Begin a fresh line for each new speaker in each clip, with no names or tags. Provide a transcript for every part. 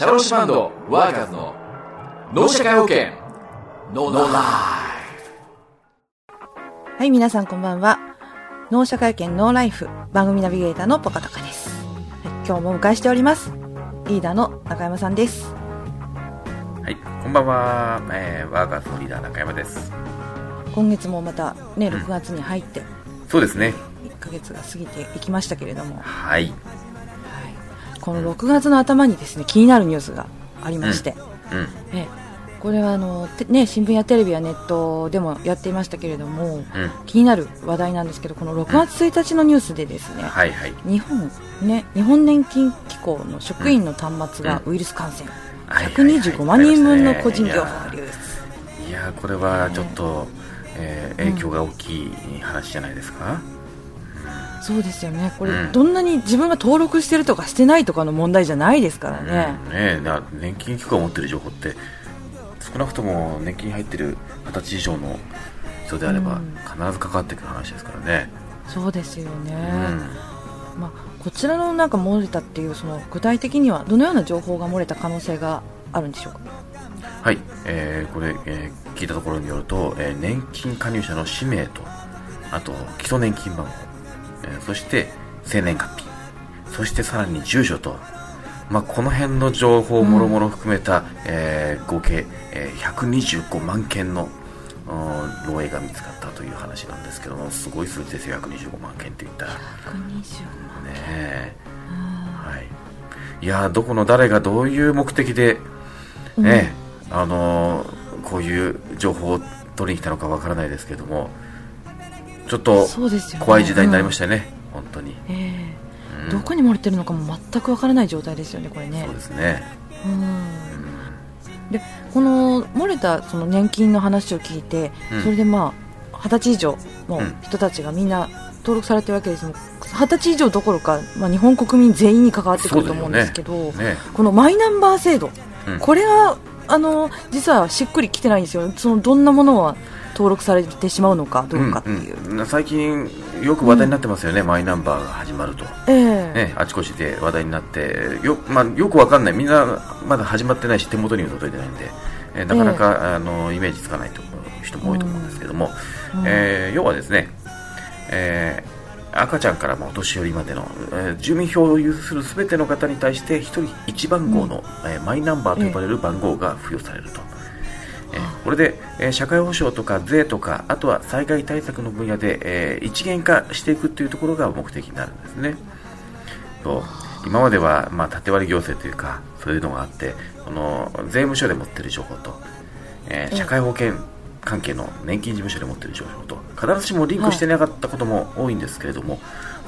シャローシバンドワーカーズの脳社会保険ノーライ
はい、皆さんこんばんは。脳社会犬ノーライフ番組ナビゲーターのポカタカです。はい今日もお迎えしております。リーダーの中山さんです。
はい、こんばんは、えー、ワーカーズのリーダー中山です。
今月もまたね、6月に入って
そうですね。
1ヶ月が過ぎていきましたけれども、は
はい。
い、この6月の頭にですね、気になるニュースがありまして、
うん。
ええこれはあの、てね、新聞やテレビやネットでもやっていましたけれども、
うん。
気になる話題なんですけど、この6月1日のニュースでですね、
はいはい。
日本ね日本年金機構の職員の端末がウイルス感染、
はいはいはい
125万人分の個人情報流出
いやー、これはちょっと、えー影響が大きい話じゃないですか。
そうですよね。これ、
うん。
どんなに自分が登録してるとかしてないとかの問題じゃないですからね、
うん、ねえな年金機構が持ってる情報って、少なくとも年金に入ってる二十歳以上の人であれば、
うん。
必ず関わってくる話ですからね。
そうですよね、
うん。
まあ、こちらのなんか漏れたっていうその具体的にはどのような情報が漏れた可能性があるんでしょうか？
はい、えーこれ、えー聞いたところによると、えー年金加入者の氏名と、あと基礎年金番号、えーそして生年月日、そしてさらに住所と、まあ、この辺の情報もろもろ含めた、えー合計、えー125万件のうん漏洩が見つかったという話なんですけども、すごい数字ですよ、125万件って言ったら。ね
120万
え。はい、いやーどこの誰がどういう目的で、ねあのーこういう情報を取りに来たのかわからないですけどもちょっと怖い時代になりましたよね、本当に、
ええ。
うん。
どこに漏れてるのかも全くわからない状態ですよねこれね。
そうですね、
うん。でこの漏れたその年金の話を聞いて、
うん。
それでまあ二十歳以上の
うん。
人たちがみんな登録されてるわけです。も二十歳以上どころか、まあ、日本国民全員に関わってくると思うんですけど、
ね。
このマイナンバー制度、
うん。
これがあの実はしっくりきてないんですよ。そのどんなものは登録されてしまうのかどうかっていう、
うんうん。最近よく話題になってますよね、マイナンバーが始まると、
ええ。
ね、あちこちで話題になって。よ,、まあ、よくわかんない。みんなまだ始まってないし手元にも届いてないんで、えーなかなか、あのイメージつかないと思う人も多いと思うんですけども、
うん。
えー要はですね、えー赤ちゃんからもお年寄りまでの、えー住民票を有するすべての方に対して1人1番号の、えーマイナンバーと呼ばれる番号が付与されると。えーこれで、えー社会保障とか税とかあとは災害対策の分野で、えー一元化していくというところが目的になるんですね。と今までは、まあ、縦割り行政というかそういうのがあってこの税務署で持っている情報と、え社会保険関係の年金事務所で持っている情報と必ずしもリンクしてなかったことも多いんですけれども、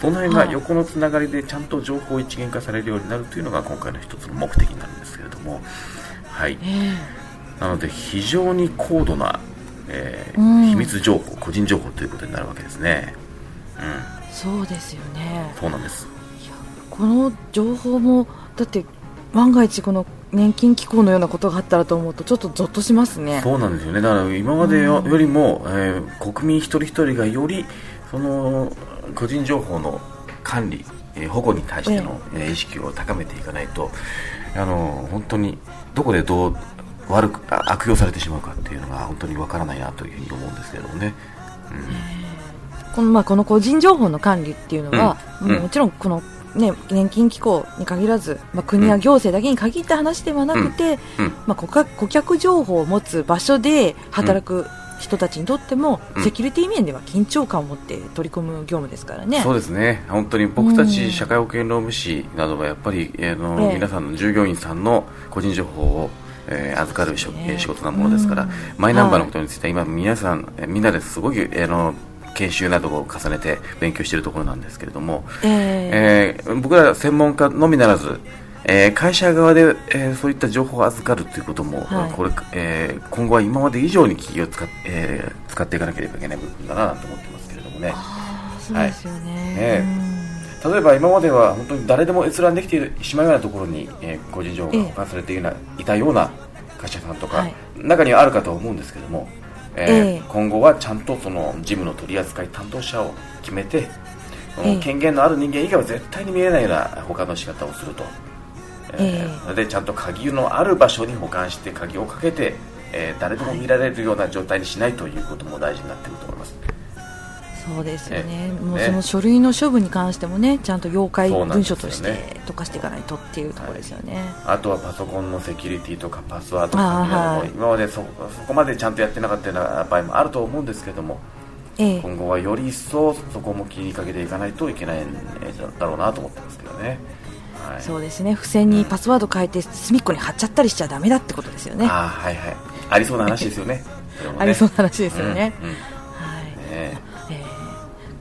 その辺が
はい。
横のつながりでちゃんと情報を一元化されるようになるというのが今回の一つの目的になるんですけれども、はい、
え
なので非常に高度な、えー
うん。
秘密情報個人情報ということになるわけですね。うん、
えそうですよね。
そうなんです。
この情報もだって万が一この年金機構のようなことがあったらと思うとちょっとゾッとしますね。
そうなんですよね。だから今までよ
うん。
よりも、えー国民一人一人がよりその個人情報の管理、えー保護に対しての、えー意識を高めていかないと、あの本当にどこでどう悪くあ悪用されてしまうかっていうのが本当にわからないなというふうに思うんですけれどもね。
この,、まあ、この個人情報の管理っていうのは、
うん。
もちろんこの、ね、年金機構に限らず、まあ、国や行政だけに限った話ではなくて、
うん。うん。
まあ、顧客顧客情報を持つ場所で働く人たちにとっても、
うん。
セキュリティ面では緊張感を持って取り組む業務ですからね。
そうですね、本当に僕た
うん
ち社会保険労務士などはやっぱり、えーの
ええ。
皆さんの従業員さんの個人情報を、えー預かる
ね
えー仕事なものですから、
うん
マイナンバーのことについては今、皆さん、えーみんなですごい、えーの研修などを重ねて勉強しているところなんですけれども、
え
え。ー僕ら専門家のみならず、えー会社側で、えーそういった情報を預かるということも、
はい。
これえー今後は今まで以上に気を使っ,、えー使っていかなければいけない部分だなと思ってますけれどもね。
あーそうですよね。
ね例えば今までは本当に誰でも閲覧できてしまうようなところに、えー個人情報が保管されているようないたような会社さんとか、
はい。
中にはあるかと思うんですけども、えー
ええ。
今後はちゃんとその事務の取り扱い担当者を決めて、
ええ。
権限のある人間以外は絶対に見えないような保管の仕方をすると、えーでちゃんと鍵のある場所に保管して鍵をかけて、えー誰でも見られるような状態にしないということも大事になってくると思います
そうですよね、もうその書類の処分に関してもね、ちゃんと妖怪
そうなんですよね。
文書として溶かしていかないとっていうところですよね。
あとはパソコンのセキュリティとかパスワードとか
はい。
今までそそこまでちゃんとやってなかったような場合もあると思うんですけども
ええ。
今後はより一層そこも気にかけていかないといけないんだろうなと思ってますけどね、はい、
そうですね、付箋にパスワード変えて隅っこに貼っちゃったりしちゃダメだってことですよね。
あーはいはい。ありそうな話ですよね。ね。
ありそうな話ですよね。
うんうん。
はい。
ね
え。ー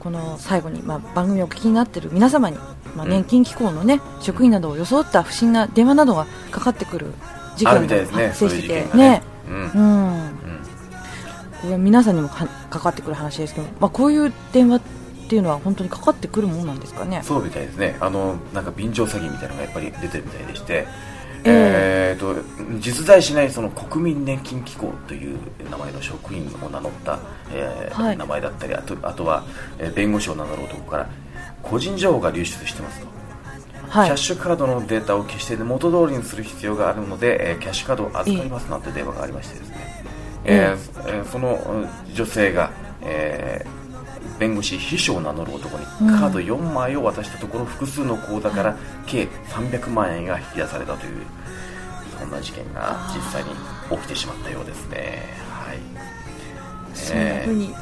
この最後に、まあ、番組をお聞きになっている皆様に、まあ、
うん。
年金機構の、ね職員などを装った不審な電話などがかかってくる事件が発生して
ね。うん。
うん、
うん。
これは皆さんにもかかかってくる話ですけど、まあ、こういう電話っていうのは本当にかかってくるもんなんですかね？
そうみたいですね。あのなんか便乗詐欺みたいなのがやっぱり出てるみたいでして
え
えーと実在しないその国民年金機構という名前の職員を名乗った、えー
はい。
名前だったりあとあとは、えー弁護士を名乗る男から個人情報が流出してますと、
はい。
キャッシュカードのデータを消して元通りにする必要があるので、えーキャッシュカードを預かりますなんて電話がありましてですね、えーえーそのうん女性が、えー弁護士秘書を名乗る男に
うん。
カード4枚を渡したところ複数の口座から計300万円が引き出されたというそんな事件が実際に起きてしまったようですね。はい。
そんな風に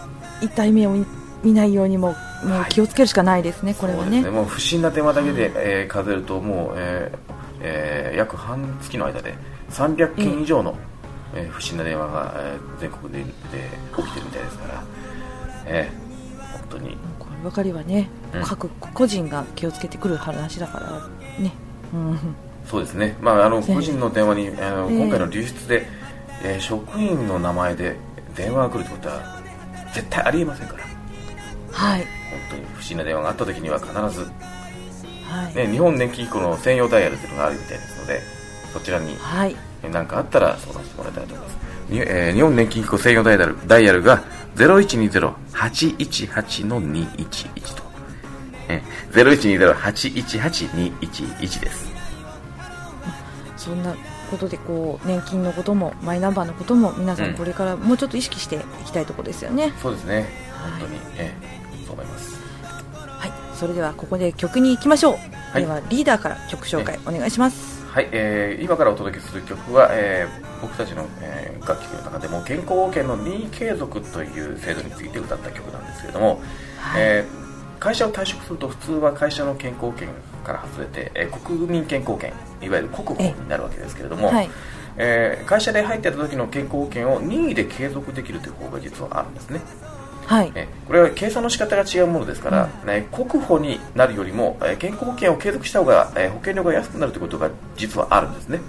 痛い目を見見ないようにももう
はい。
気をつけるしかないですね、これはね。
ね。もう不審な電話だけで、えー数えるともう、えーえー約半月の間で300件以上の、えー不審な電話が、えー全国でで起きてるみたいですから、えー。本当に。
こればかりはね、
うん。
各個人が気をつけてくる話だからね、うん、
そうですね、まあ、あの個人の電話にあの、
ええ。
今回の流出で、えー職員の名前で電話が来るってことは絶対ありえませんから。
はい、
本当に不審な電話があった時には必ず、
はい、
ね、日本年金機構の専用ダイヤルというのがあるみたいですのでそちらに
はい、
何かあったら相談してもらいたいと思います。にえー日本年金機構専用ダイヤルダイヤルが0120-818の211と、えー、0120-818-211です。
そんなことでこう年金のこともマイナンバーのことも皆さ
うん。
んこれからもうちょっと意識していきたいところですよね、
そうですね、
はい。
本当に、えーそう思います。
はい、それではここで曲に行きましょう、
はい。
ではリーダーから曲紹介お願いします
はい、えー今からお届けする曲は、えー僕たちの、えー楽曲の中でも健康保険の任意継続という制度について歌った曲なんですけれども、
はい。
えー会社を退職すると普通は会社の健康保険から外れて、えー国民健康保険いわゆる国保になるわけですけれども、
はい。
えー会社で入ってた時の健康保険を任意で継続できるという方法が実はあるんですね、
はい。
えーこれは計算の仕方が違うものですから、ね国保になるよりも、えー健康保険を継続した方が、えー保険料が安くなるということが実はあるんですね。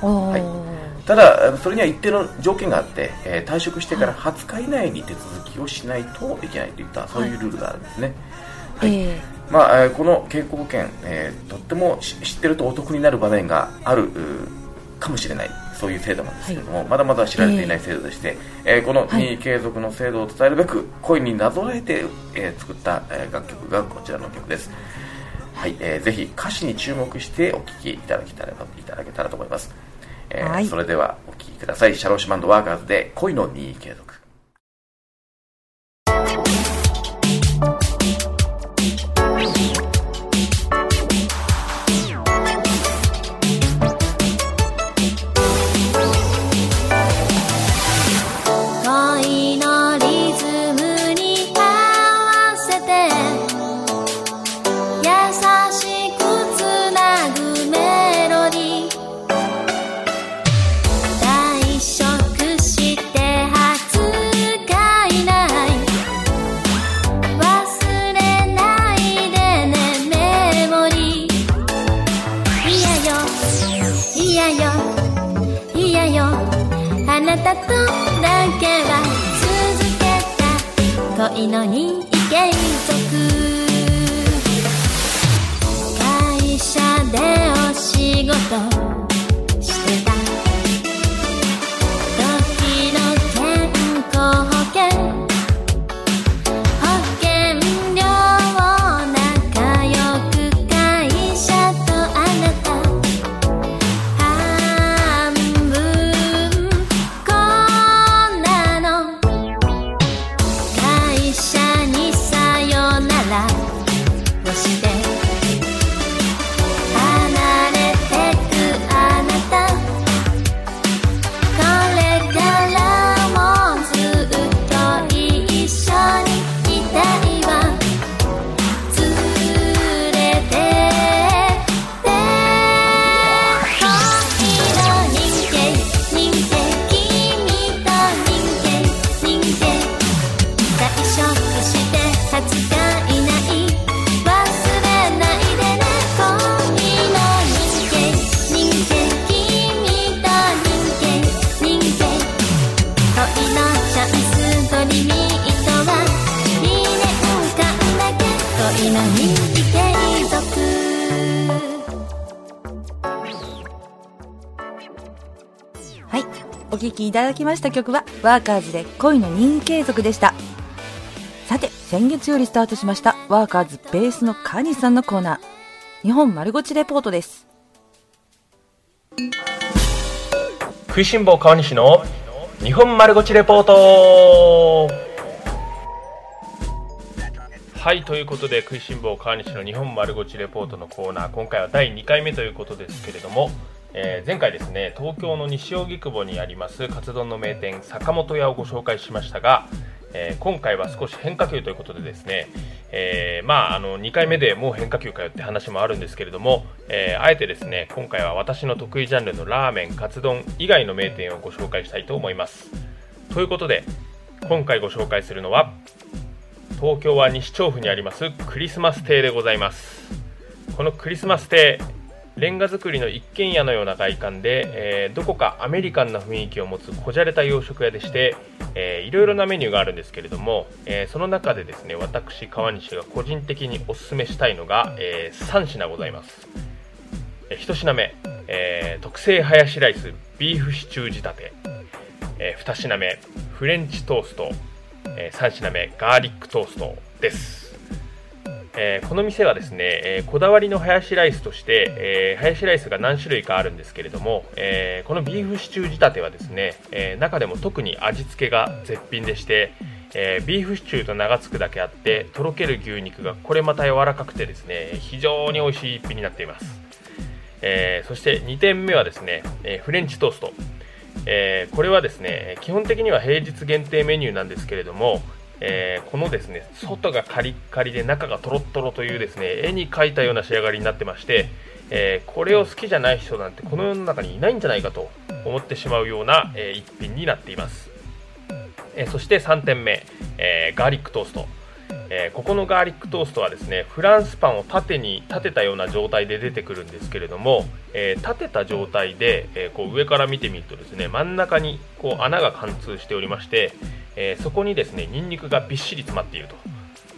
はい。ただ、それには一定の条件があって、えー退職してから20日以内に手続きをしないといけないといった、そういうルールがあるんですね。はい。
え。
まあえーこの健康保険、えーとってもし知ってるとお得になる場面があるうーかもしれない、そういう制度なんですけれども、まだまだ知られていない制度でして、えーこの
はい
任意継続の制度を伝えるべく、恋になぞらえて、えー作った、えー楽曲がこちらの曲です。はい、えーぜひ歌詞に注目してお聴きいただけたらいただけたらと思います。えー
はい
それではお聴きください。シャローシュバンドワーカーズで恋の任意継続。
いのに意継続会社でお仕事。してた時の健康。
だきました曲は、ワーカーズで恋の人気継続でした。さて、先月よりスタートしました、ワーカーズベースのカニさんのコーナー。日本丸ごちレポートです。
食いしん坊川西の日本丸ごちレポートはいということで食いしん坊川西の日本丸ごちレポートのコーナー今回は第2回目ということですけれども、えー前回ですね東京の西荻窪にありますカツ丼の名店坂本屋をご紹介しましたが、えー今回は少し変化球ということでですね、えーまああの2回目でもう変化球かよって話もあるんですけれども、えあえてですね今回は私の得意ジャンルのラーメンカツ丼以外の名店をご紹介したいと思います。ということで今回ご紹介するのは東京は西調布にありますクリスマス亭でございます。このクリスマス亭レンガ造りの一軒家のような外観で、えーどこかアメリカンな雰囲気を持つこじゃれた洋食屋でして、えーいろいろなメニューがあるんですけれども、えーその中でですね私川西が個人的におすすめしたいのが、え3品ございます、え1品目、えー特製ハヤシライスビーフシチュー仕立て、え2品目フレンチトースト、え3品目ガーリックトーストです。えーこの店はですね、えーこだわりのハヤシライスとして、えーハヤシライスが何種類かあるんですけれども、えーこのビーフシチュー仕立てはですね、えー中でも特に味付けが絶品でして、えービーフシチューと名が付くだけあってとろける牛肉がこれまた柔らかくてですね非常に美味しい一品になっています、えーそして2点目はですね、えーフレンチトースト。えーこれはですね基本的には平日限定メニューなんですけれども、えーこのですね外がカリッカリで中がとろっとろというですね絵に描いたような仕上がりになってまして、えーこれを好きじゃない人なんてこの世の中にいないんじゃないかと思ってしまうような、えー一品になっています、えそして3点目、えガーリックトースト。えーここのガーリックトーストはですねフランスパンを縦に立てたような状態で出てくるんですけれども、えー立てた状態で、えーこう上から見てみるとですね真ん中にこう穴が貫通しておりまして、えそこにですねニンニクがびっしり詰まっていると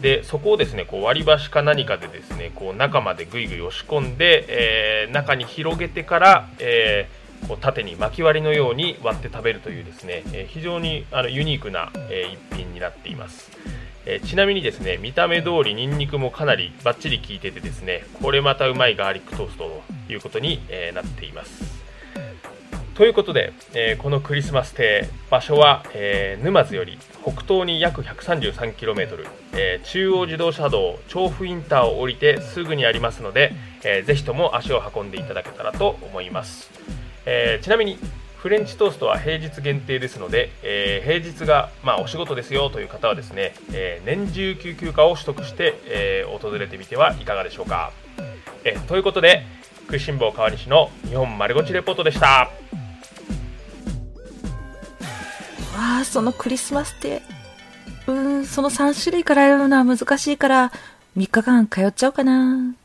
でそこをですねこう割り箸か何かでですねこう中までぐいぐい押し込んで、え中に広げてから、えこう縦に巻き割りのように割って食べるというですね、え非常にあのユニークな、えー一品になっています。えーちなみにですね見た目通りニンニクもかなりバッチリ効いててですねこれまたうまいガーリックトーストということに、えーなっています。ということで、えーこのクリスマス亭場所は、え沼津より北東に約 133km、えー中央自動車道調布インターを降りてすぐにありますので、えーぜひとも足を運んでいただけたらと思います、えちなみにフレンチトーストは平日限定ですので、えー平日が、まあ、お仕事ですよという方はですね、えー年中休休暇を取得して、えー訪れてみてはいかがでしょうか、えーということで食いしん坊川西の日本丸ごちレポートでした
わあ、そのクリスマスって、うん、その3種類から選ぶのは難しいから、3日間通っちゃおうかな。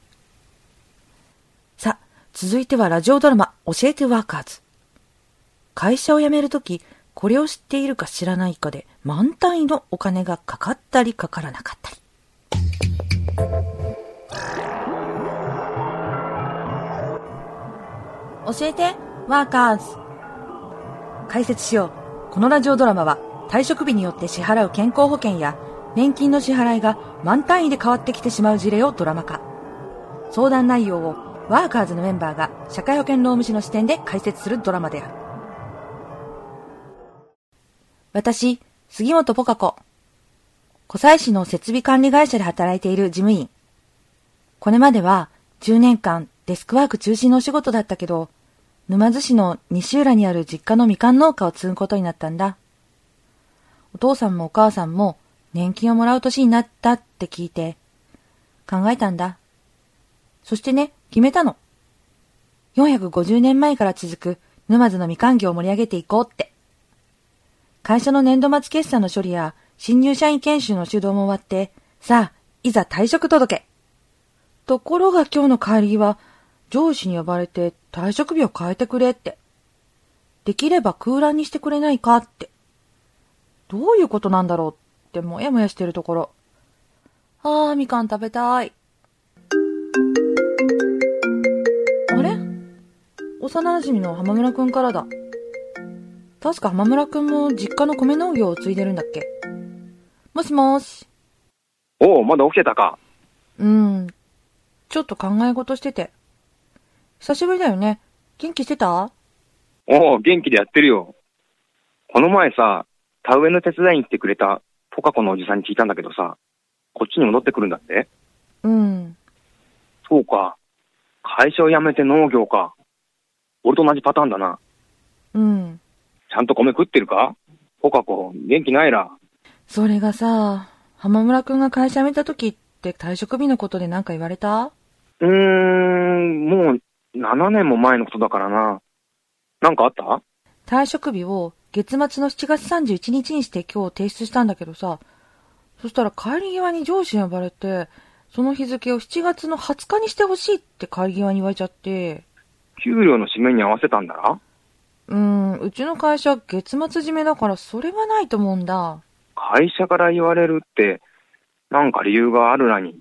さあ、続いてはラジオドラマ、教えてワーカーズ。会社を辞めるとき、これを知っているか知らないかで、満単位のお金がかかったりかからなかったり。教えて、ワーカーズ。解説しよう。このラジオドラマは退職日によって支払う健康保険や年金の支払いが満単位で変わってきてしまう事例をドラマ化。相談内容をワーカーズのメンバーが社会保険労務士の視点で解説するドラマである。私、杉本ポカ子。湖西市の設備管理会社で働いている事務員。これまでは10年間デスクワーク中心のお仕事だったけど、沼津市の西浦にある実家のみかん農家を継ぐことになったんだ。お父さんもお母さんも年金をもらう年になったって聞いて、考えたんだ。そしてね、決めたの。450年前から続く沼津のみかん業を盛り上げていこうって。会社の年度末決算の処理や新入社員研修の指導も終わって、さあ、いざ退職届。ところが今日の帰りは、上司に呼ばれて退職日を変えてくれって。できれば空欄にしてくれないかって。どういうことなんだろうってもやもやしてるところ。ああ、みかん食べたい。あれ？幼馴染の浜村くんからだ。確か浜村くんも実家の米農業を継いでるんだっけ？もしもーし。
おお、まだ起きてたか。
うん。ちょっと考え事してて。久しぶりだよね。元気してた？
おお、元気でやってるよ。この前さ、田植えの手伝いに来てくれたポカコのおじさんに聞いたんだけどさ、こっちに戻ってくるんだって？
うん。
そうか。会社を辞めて農業か。俺と同じパターンだな。
うん。
ちゃんと米食ってるか？ポカコ、元気ないら。
それがさ、浜村くんが会社辞めた時って退職日のことで何か言われた？
うーん、もう7年も前のことだからな。なんかあった？
退職日を月末の7月31日にして今日提出したんだけどさ、そしたら帰り際に上司に呼ばれて、その日付を7月の20日にしてほしいって帰り際に言われちゃって、
給料の締めに合わせたんだら
うーん、うちの会社月末締めだからそれはないと思うんだ。
会社から言われるって、なんか理由があるらに。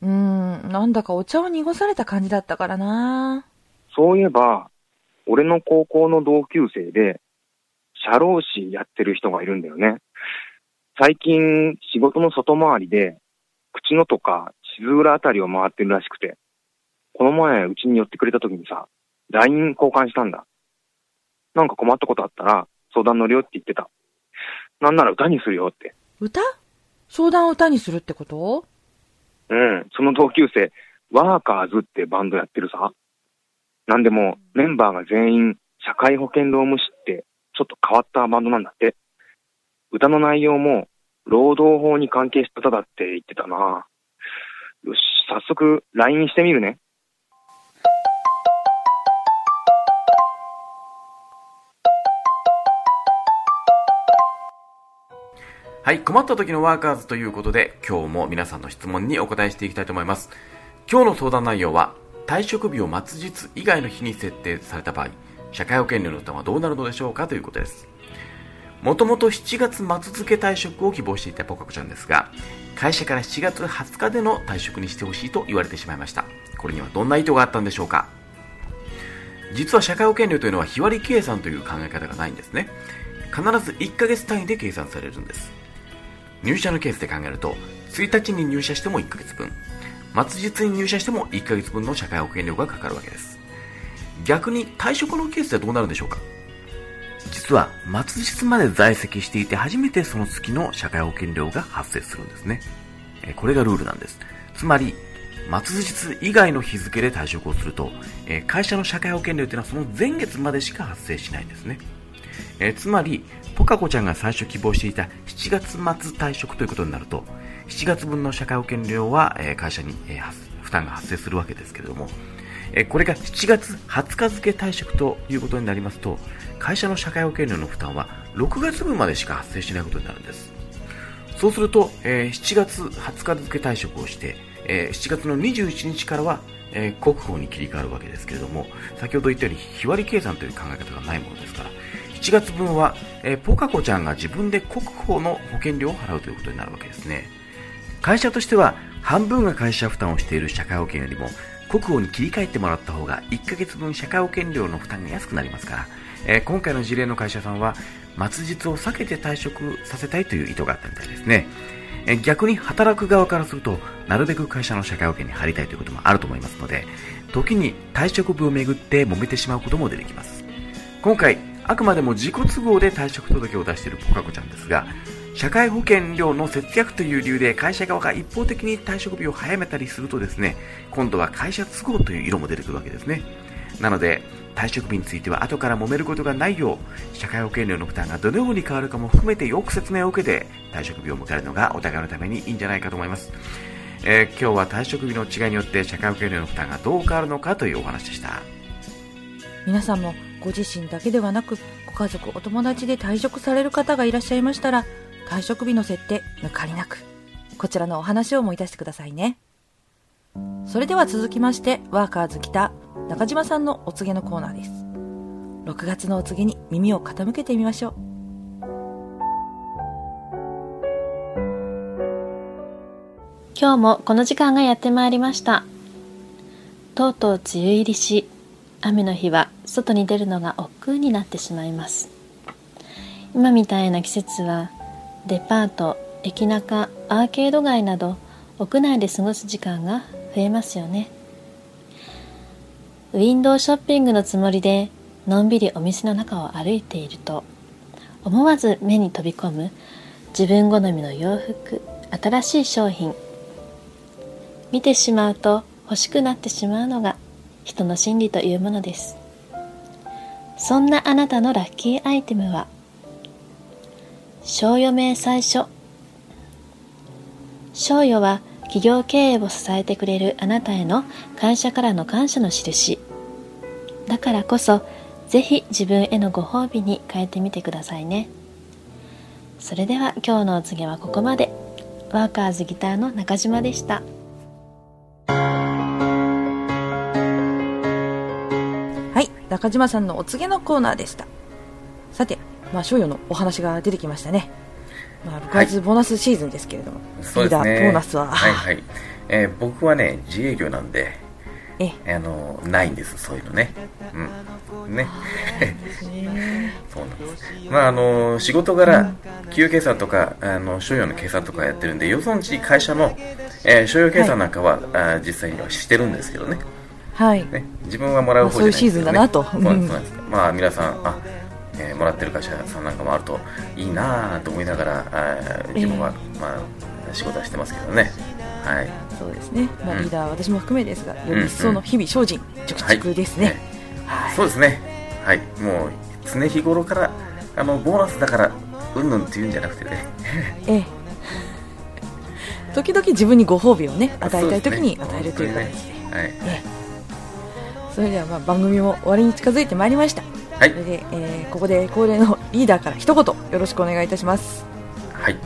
うーん、なんだかお茶を濁された感じだったからな
そういえば、俺の高校の同級生で、社労士やってる人がいるんだよね。最近、仕事の外回りで、口野とか静浦あたりを回ってるらしくて、この前、うちに寄ってくれた時にさ、LINE 交換したんだ。なんか困ったことあったら、相談乗るよって言ってた。なんなら歌にするよって。
歌？相談を歌にするってこと？
うん、その同級生、ワーカーズってバンドやってるさ。なんでも、メンバーが全員、社会保険労務士って、ちょっと変わったバンドなんだって。歌の内容も、労働法に関係した歌だって言ってたな。よし、早速、LINE してみるね。
はい、困った時のワーカーズということで、今日も皆さんの質問にお答えしていきたいと思います。今日の相談内容は、退職日を末日以外の日に設定された場合、社会保険料の負担はどうなるのでしょうかということです。もともと7月末付退職を希望していたポカコちゃんですが、会社から7月20日での退職にしてほしいと言われてしまいました。これにはどんな意図があったんでしょうか実は社会保険料というのは日割り計算という考え方がないんですね。必ず1ヶ月単位で計算されるんです。入社のケースで考えると、1日に入社しても1ヶ月分、末日に入社しても1ヶ月分の社会保険料がかかるわけです。逆に退職のケースではどうなるんでしょうか？実は末日まで在籍していて初めてその月の社会保険料が発生するんですね。これがルールなんです。つまり、末日以外の日付で退職をすると、会社の社会保険料というのはその前月までしか発生しないんですね。えつまり、ポカコちゃんが最初希望していた7月末退職ということになると、7月分の社会保険料は、え会社に、え負担が発生するわけですけれども、えこれが7月20日付退職ということになりますと、会社の社会保険料の負担は6月分までしか発生しないことになるんです。そうすると、え7月20日付退職をして、え7月の21日からは、え国保に切り替わるわけですけれども、先ほど言ったように日割り計算という考え方がないものですから、7月分は、えーポカコちゃんが自分で国保の保険料を払うということになるわけですね。会社としては半分が会社負担をしている社会保険よりも国保に切り替えてもらった方が1ヶ月分社会保険料の負担が安くなりますから、えー今回の事例の会社さんは末日を避けて退職させたいという意図があったみたいですね。え逆に働く側からするとなるべく会社の社会保険に入りたいということもあると思いますので時に退職日をめぐって揉めてしまうことも出てきます今回あくまでも自己都合で退職届を出しているポカコちゃんですが社会保険料の節約という理由で会社側が一方的に退職日を早めたりするとですね今度は会社都合という色も出てくるわけですね。なので退職日については後から揉めることがないよう社会保険料の負担がどのように変わるかも含めてよく説明を受けて退職日を迎えるのがお互いのためにいいんじゃないかと思います、えー今日は退職日の違いによって社会保険料の負担がどう変わるのかというお話でした。
皆さんもご自身だけではなくご家族お友達で退職される方がいらっしゃいましたら退職日の設定抜かりなくこちらのお話を思い出してくださいね。それでは続きましてワーカーズ北中島さんのお告げのコーナーです。6月のお告げに耳を傾けてみましょう。
今日もこの時間がやってまいりました。とうとう梅雨入りし雨の日は外に出るのが億劫になってしまいます。今みたいな季節はデパート駅中アーケード街など屋内で過ごす時間が増えますよね。ウィンドウショッピングのつもりでのんびりお店の中を歩いていると思わず目に飛び込む自分好みの洋服新しい商品。見てしまうと欲しくなってしまうのが人の心理というものです。そんなあなたのラッキーアイテムは賞与明細書。賞与は企業経営を支えてくれるあなたへの会社からの感謝の印。だからこそぜひ自分へのご褒美に変えてみてくださいね。それでは今日のお告げはここまで。ワーカーズギターの中島でした。
中島さんのお告げのコーナーでした。さて、まあ、賞与のお話が出てきましたね。まあ、6月ボーナスシーズンですけれども、
そうですね。
リーダーボーナスは、
はいはい。えー僕はね、自営業なんで、
え
あの、ないんです、そういうのね。うん。ね。そうなんです。まあ、あの、仕事柄、給与計算とか、あの、所要の計算とかやってるんで、よそのち会社の、えー所要計算なんかは、あー実際にはしてるんですけどね。
はい、
ね、自分はもらう方じゃないですけど、ね、
まあそういうシーズンだなと。
そうなんまあ皆さんあ、えーもらってる会社さんなんかもあるといいなぁと思いながらあー自分は、まあ、仕事はしてますけどね。はい。
そうですね。まあ、
うん。
リーダー、私も含めですが、より一層の日々精進、ですね。はい。
そうですね。はい。もう常日頃からあのボーナスだからうんぬんっていうんじゃなくてね。
ええ。時々自分にご褒美をね、与えたい時に与えるという形で。
ね。はい。
ええそれではまあ番組も終わりに近づいてまいりました。
はい
それで、えーここで恒例のリーダーから一言よろしくお願いいたします。
はい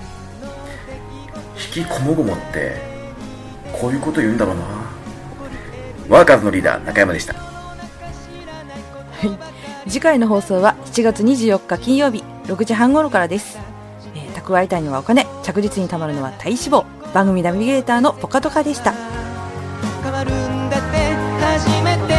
引きこもごもってこういうこと言うんだろうなワーカーズのリーダー中山でした
はい。次回の放送は7月24日金曜日6時半頃からです。えー蓄えたいのはお金、着実に貯まるのは体脂肪。番組ナビゲーターのポカトカでした。
変わるんだって初めて